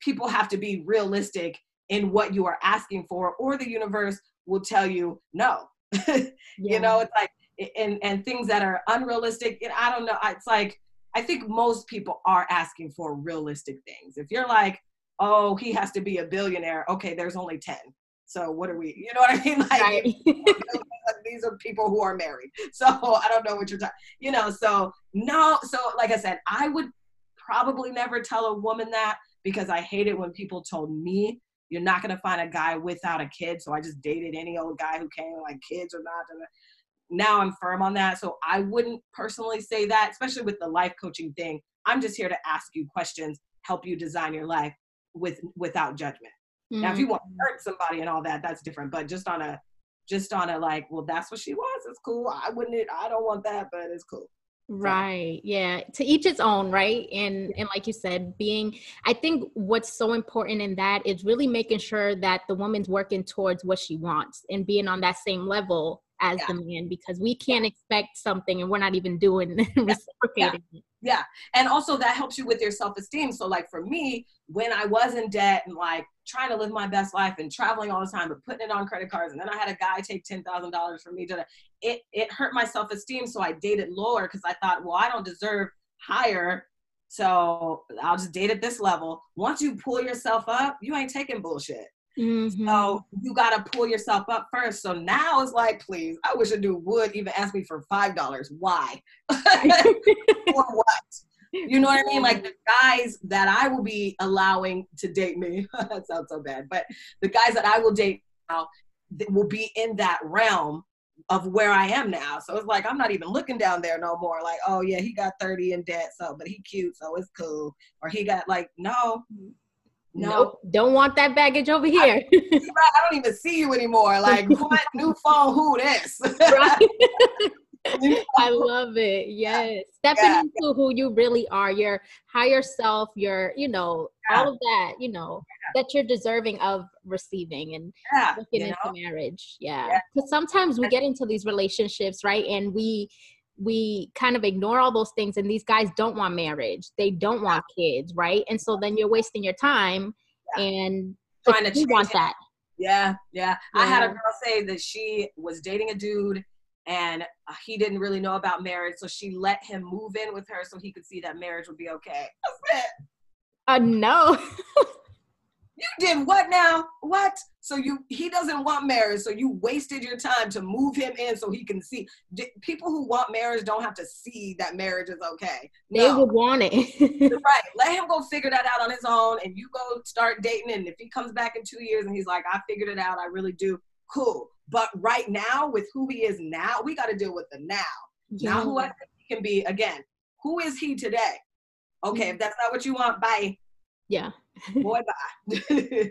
people have to be realistic in what you are asking for, or the universe will tell you no. [laughs] yeah. You know, it's like and and things that are unrealistic. And I don't know. It's like I think most people are asking for realistic things. If you're like, oh, he has to be a billionaire. Okay, there's only ten. So what are we? You know what I [laughs] mean? Like right. [laughs] these are people who are married. So I don't know what you're talking. You know. So no. So like I said, I would probably never tell a woman that because I hate it when people told me you're not gonna find a guy without a kid. So I just dated any old guy who came like kids or not. Now I'm firm on that. So I wouldn't personally say that, especially with the life coaching thing. I'm just here to ask you questions, help you design your life with without judgment. Mm-hmm. Now, if you want to hurt somebody and all that, that's different. But just on a just on a like, well, that's what she wants. It's cool. I wouldn't. I don't want that, but it's cool. Right. Yeah. To each its own, right? And and like you said, being I think what's so important in that is really making sure that the woman's working towards what she wants and being on that same level as yeah. the man because we can't expect something and we're not even doing [laughs] reciprocating yeah. yeah. And also that helps you with your self-esteem. So like for me, when I was in debt and like trying to live my best life and traveling all the time, but putting it on credit cards. And then I had a guy take ten thousand dollars from me to it. It hurt my self esteem, so I dated lower because I thought, well, I don't deserve higher, so I'll just date at this level. Once you pull yourself up, you ain't taking bullshit. Mm-hmm. So you gotta pull yourself up first. So now it's like, please, I wish a dude would even ask me for five dollars. Why? [laughs] [laughs] or what? You know what I mean? Like the guys that I will be allowing to date me, [laughs] that sounds so bad, but the guys that I will date now will be in that realm of where I am now. So it's like I'm not even looking down there no more. Like, oh yeah, he got 30 in debt, so but he cute, so it's cool. Or he got like, no. No, nope, don't want that baggage over here. [laughs] I, I don't even see you anymore. Like, [laughs] what new phone? Who this? right. [laughs] I love it. Yes. Stepping yeah. into who you really are, your higher self, your, you know, yeah. all of that, you know, yeah. that you're deserving of receiving and looking into know? marriage. Yeah. Because sometimes we get into these relationships, right? And we we kind of ignore all those things and these guys don't want marriage. They don't want kids, right? And so then you're wasting your time and trying to want that. Yeah, yeah. I had a girl say that she was dating a dude and uh, he didn't really know about marriage so she let him move in with her so he could see that marriage would be okay that's [laughs] it uh no [laughs] you did what now what so you he doesn't want marriage so you wasted your time to move him in so he can see people who want marriage don't have to see that marriage is okay no. they would want it right let him go figure that out on his own and you go start dating and if he comes back in two years and he's like i figured it out i really do cool but right now, with who he is now, we got to deal with the now. Yeah. Now, who I think he can be again. Who is he today? Okay, if that's not what you want, bye. Yeah. Boy, bye. [laughs]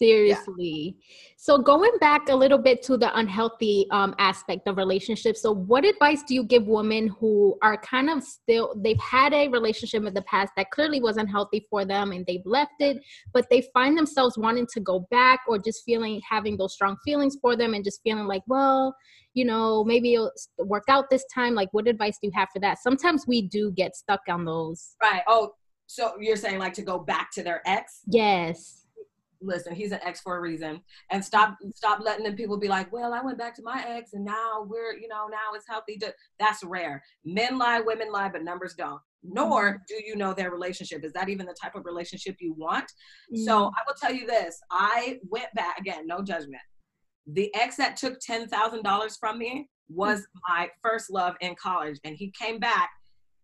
Seriously. Yeah. So going back a little bit to the unhealthy um, aspect of relationships. So what advice do you give women who are kind of still they've had a relationship in the past that clearly wasn't healthy for them and they've left it, but they find themselves wanting to go back or just feeling having those strong feelings for them and just feeling like, well, you know, maybe it'll work out this time. Like what advice do you have for that? Sometimes we do get stuck on those. Right. Oh, so you're saying like to go back to their ex? Yes listen, he's an ex for a reason. And stop stop letting them people be like, well, I went back to my ex and now we're, you know, now it's healthy. To, that's rare. Men lie, women lie, but numbers don't. Nor mm-hmm. do you know their relationship. Is that even the type of relationship you want? Mm-hmm. So I will tell you this. I went back again, no judgment. The ex that took ten thousand dollars from me was my first love in college. And he came back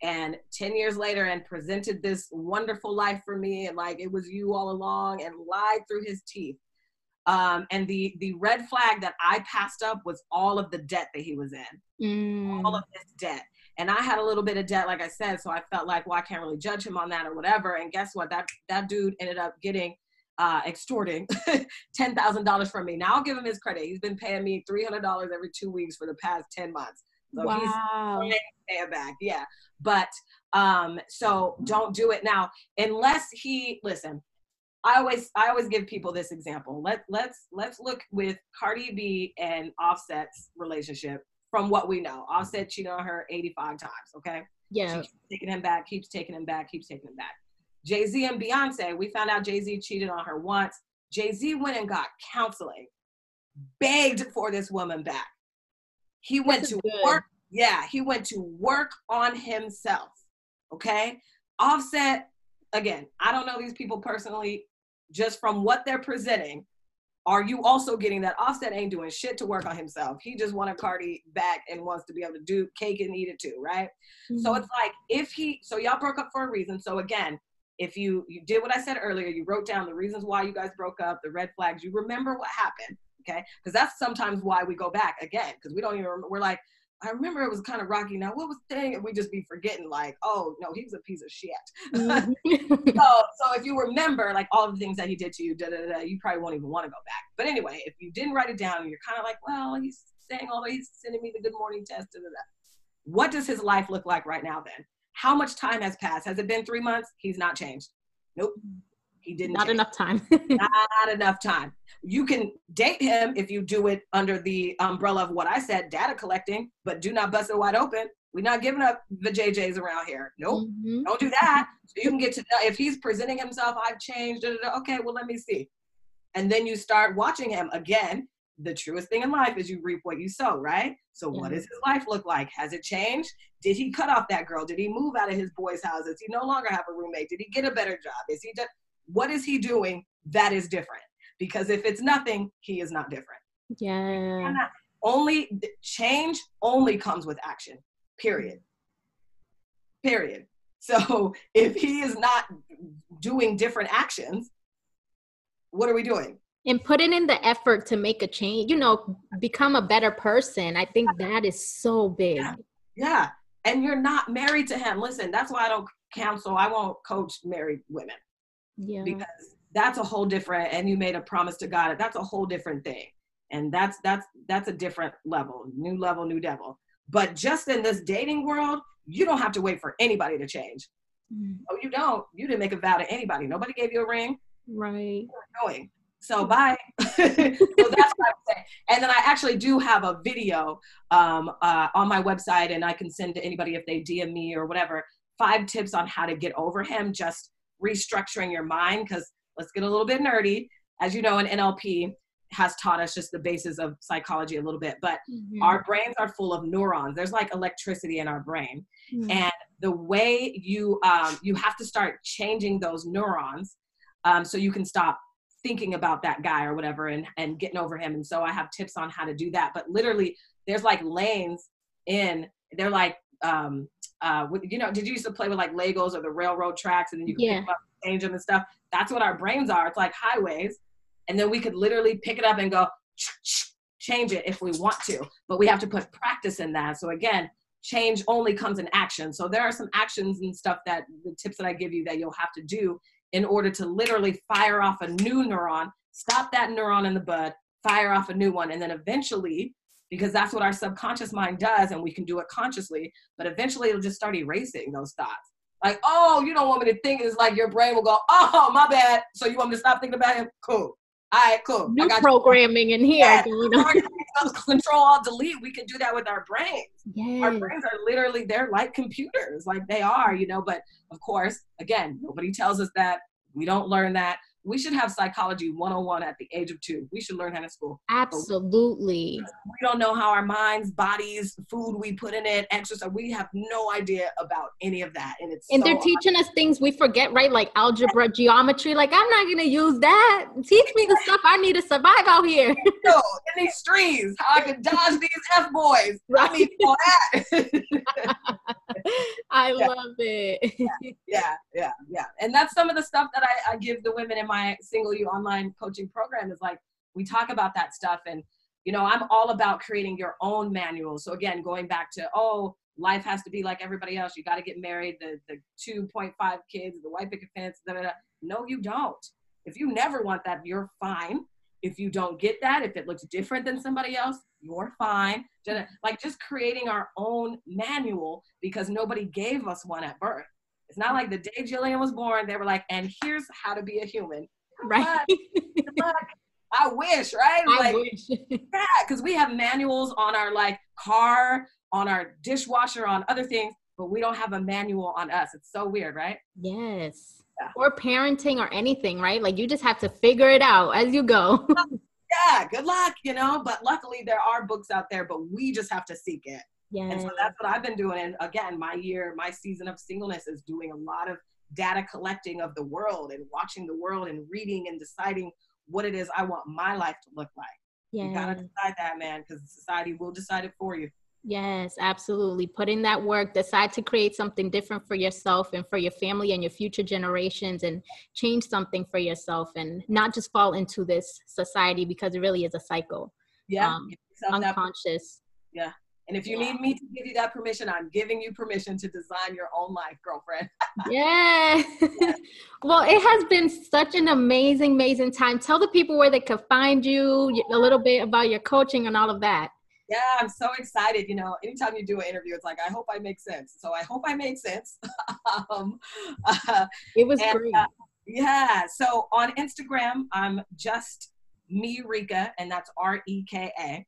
and 10 years later and presented this wonderful life for me and like it was you all along and lied through his teeth um, and the the red flag that i passed up was all of the debt that he was in mm. all of this debt and i had a little bit of debt like i said so i felt like well i can't really judge him on that or whatever and guess what that that dude ended up getting uh, extorting [laughs] $10,000 from me. Now I'll give him his credit. He's been paying me $300 every two weeks for the past 10 months. So wow. he's pay it back. Yeah. But um, so don't do it now unless he listen. I always I always give people this example. Let let's let's look with Cardi B and Offset's relationship from what we know. Offset cheated on her 85 times, okay? Yeah. She taking him back, keeps taking him back, keeps taking him back. Jay-Z and Beyonce, we found out Jay-Z cheated on her once. Jay-Z went and got counseling, begged for this woman back. He went to good. work yeah, he went to work on himself. Okay. Offset, again, I don't know these people personally, just from what they're presenting. Are you also getting that Offset ain't doing shit to work on himself? He just wanted Cardi back and wants to be able to do cake and eat it too, right? Mm-hmm. So it's like if he, so y'all broke up for a reason. So again, if you you did what I said earlier, you wrote down the reasons why you guys broke up, the red flags. You remember what happened, okay? Because that's sometimes why we go back again because we don't even. Remember, we're like, I remember it was kind of rocky. Now, what was the thing? And we just be forgetting, like, oh no, he was a piece of shit. Mm-hmm. [laughs] so, so if you remember, like all the things that he did to you, da, da, da, you probably won't even want to go back. But anyway, if you didn't write it down, you're kind of like, well, he's saying all, he's sending me the good morning test. Da, da, da. What does his life look like right now? Then, how much time has passed? Has it been three months? He's not changed. Nope. He didn't. Not enough time. [laughs] not enough time. You can date him if you do it under the umbrella of what I said, data collecting, but do not bust it wide open. We're not giving up the JJs around here. Nope. Mm-hmm. Don't do that. So you can get to know if he's presenting himself, I've changed. Da, da, da, okay, well, let me see. And then you start watching him again. The truest thing in life is you reap what you sow, right? So, yeah. what does his life look like? Has it changed? Did he cut off that girl? Did he move out of his boys' houses? Does he no longer have a roommate? Did he get a better job? Is he just what is he doing that is different? Because if it's nothing, he is not different. Yeah. Only change only comes with action. Period. Period. So [laughs] if he is not doing different actions, what are we doing? And putting in the effort to make a change, you know, become a better person. I think that is so big. Yeah. yeah. And you're not married to him. Listen, that's why I don't counsel, I won't coach married women yeah. Because that's a whole different and you made a promise to God. That's a whole different thing. And that's that's that's a different level, new level, new devil. But just in this dating world, you don't have to wait for anybody to change. Mm. Oh, you don't. You didn't make a vow to anybody. Nobody gave you a ring. Right. Going. So bye. [laughs] so that's what I would say. And then I actually do have a video um, uh, on my website, and I can send to anybody if they DM me or whatever. Five tips on how to get over him just restructuring your mind because let's get a little bit nerdy. As you know, an NLP has taught us just the basis of psychology a little bit, but mm-hmm. our brains are full of neurons. There's like electricity in our brain, mm-hmm. and the way you um, you have to start changing those neurons um, so you can stop thinking about that guy or whatever and and getting over him. And so I have tips on how to do that. But literally, there's like lanes in. They're like um, uh, with, you know, did you used to play with like Legos or the railroad tracks and then you could yeah. pick up, change them and stuff? That's what our brains are. It's like highways. And then we could literally pick it up and go change it if we want to. But we have to put practice in that. So again, change only comes in action. So there are some actions and stuff that the tips that I give you that you'll have to do in order to literally fire off a new neuron, stop that neuron in the bud, fire off a new one, and then eventually because that's what our subconscious mind does and we can do it consciously but eventually it'll just start erasing those thoughts. Like oh you don't want me to think it's like your brain will go oh my bad. So you want me to stop thinking about him? Cool. All right cool. New programming you. in here [laughs] control all delete. We can do that with our brains. Yes. our brains are literally they're like computers like they are you know but of course again nobody tells us that. We don't learn that we should have psychology 101 at the age of two. We should learn how to school. Absolutely. We don't know how our minds, bodies, food we put in it, exercise. We have no idea about any of that. And it's and so they're teaching us things we forget, right? Like algebra, geometry. Like I'm not gonna use that. Teach me the stuff I need to survive out here. [laughs] no, in these streets, how I can dodge these F boys. Right. I need all that. [laughs] [laughs] I yeah. love it. yeah, yeah, yeah. And that's some of the stuff that I, I give the women in my single you online coaching program is like we talk about that stuff and you know i'm all about creating your own manual so again going back to oh life has to be like everybody else you got to get married the the 2.5 kids the white picket fence da, da, da. no you don't if you never want that you're fine if you don't get that if it looks different than somebody else you're fine like just creating our own manual because nobody gave us one at birth it's not like the day Jillian was born, they were like, and here's how to be a human. Right. I wish, right? I like, wish. [laughs] yeah, because we have manuals on our like car, on our dishwasher, on other things, but we don't have a manual on us. It's so weird, right? Yes. Yeah. Or parenting or anything, right? Like you just have to figure it out as you go. [laughs] yeah, good luck, you know. But luckily there are books out there, but we just have to seek it. Yeah. And so that's what I've been doing. And again, my year, my season of singleness is doing a lot of data collecting of the world and watching the world and reading and deciding what it is I want my life to look like. Yeah. You gotta decide that, man, because society will decide it for you. Yes, absolutely. Put in that work, decide to create something different for yourself and for your family and your future generations and change something for yourself and not just fall into this society because it really is a cycle. Yeah. Um, unconscious. Yeah And if you need me to give you that permission, I'm giving you permission to design your own life, girlfriend. [laughs] yeah. [laughs] well, it has been such an amazing, amazing time. Tell the people where they could find you, a little bit about your coaching and all of that. Yeah, I'm so excited. You know, anytime you do an interview, it's like, I hope I make sense. So I hope I made sense. [laughs] um, uh, it was and, great. Uh, yeah. So on Instagram, I'm just me Reka, and that's R E K A.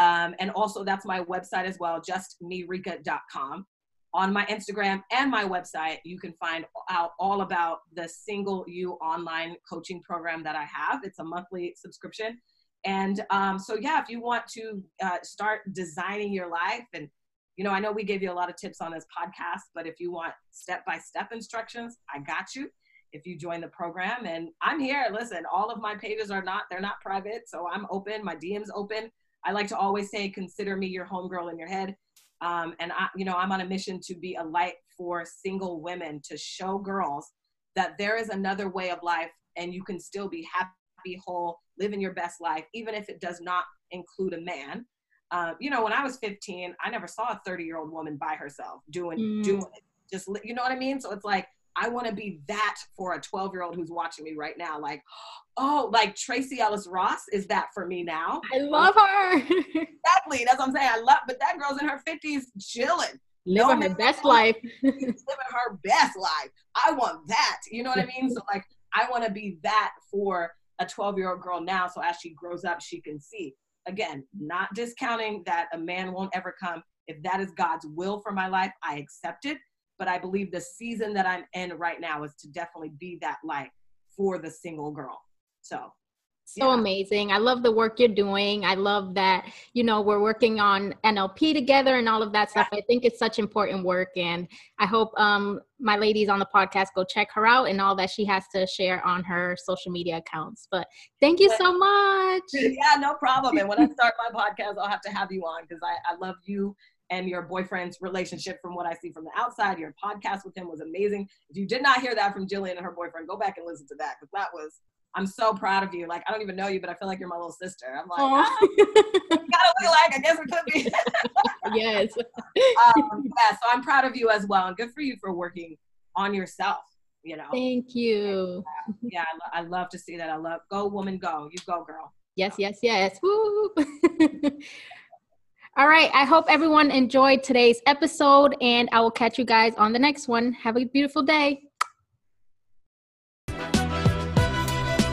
Um, and also, that's my website as well, justmereka.com. On my Instagram and my website, you can find out all about the Single You online coaching program that I have. It's a monthly subscription. And um, so, yeah, if you want to uh, start designing your life, and you know, I know we gave you a lot of tips on this podcast, but if you want step by step instructions, I got you if you join the program. And i'm here. Listen all of my pages are not they're not private so i'm open. My dms open. I like to always say, consider me your homegirl in your head. Um, and I, you know, I'm on a mission to be a light for single women to show girls that there is another way of life and you can still be happy, whole, living your best life, even if it does not include a man. Uh, you know, when I was 15, I never saw a 30 year old woman by herself doing, mm. doing it. Just, you know what I mean? So it's like, I want to be that for a 12 year old who's watching me right now. Like, [gasps] oh, like Tracee Ellis Ross is that for me now. I love her. [laughs] exactly. That's what I'm saying. I love, but that girl's in her 50s chilling. Living no her best life. [laughs] living her best life. I want that. You know what I mean? [laughs] So, like, I want to be that for a 12 year old girl now. So, as she grows up, she can see. Again, not discounting that a man won't ever come. If that is God's will for my life, I accept it. But I believe the season that I'm in right now is to definitely be that light for the single girl. So so yeah. amazing. I love the work you're doing. I love that, you know, we're working on NLP together and all of that stuff. Yeah. I think it's such important work. And I hope um, my ladies on the podcast go check her out and all that she has to share on her social media accounts. But thank you so much. Yeah, no problem. And when I [laughs] start my podcast, I'll have to have you on because I, I love you and your boyfriend's relationship from what I see from the outside. Your podcast with him was amazing. If you did not hear that from Jillian and her boyfriend, go back and listen to that because that was I'm so proud of you. Like, I don't even know you, but I feel like you're my little sister. I'm like, ah, gotta look like, I guess it could be. [laughs] yes. [laughs] um, yeah, so I'm proud of you as well. And good for you for working on yourself, you know. Thank you. And, uh, yeah, I, lo- I love to see that. I love, go woman, go. You go, girl. Yes, yes, yes. Woo. [laughs] All right. I hope everyone enjoyed today's episode, and I will catch you guys on the next one. Have a beautiful day.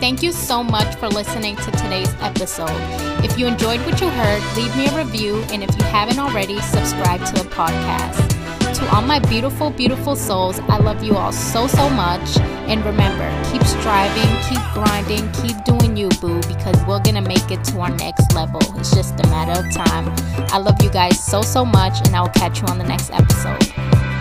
Thank you so much for listening to today's episode. If you enjoyed what you heard, leave me a review, and if you haven't already, subscribe to the podcast. To all my beautiful, beautiful souls, I love you all so, so much. And remember, keep striving, keep grinding, keep doing you, boo, because we're gonna make it to our next level. It's just a matter of time. I love you guys so, so much, and I will catch you on the next episode.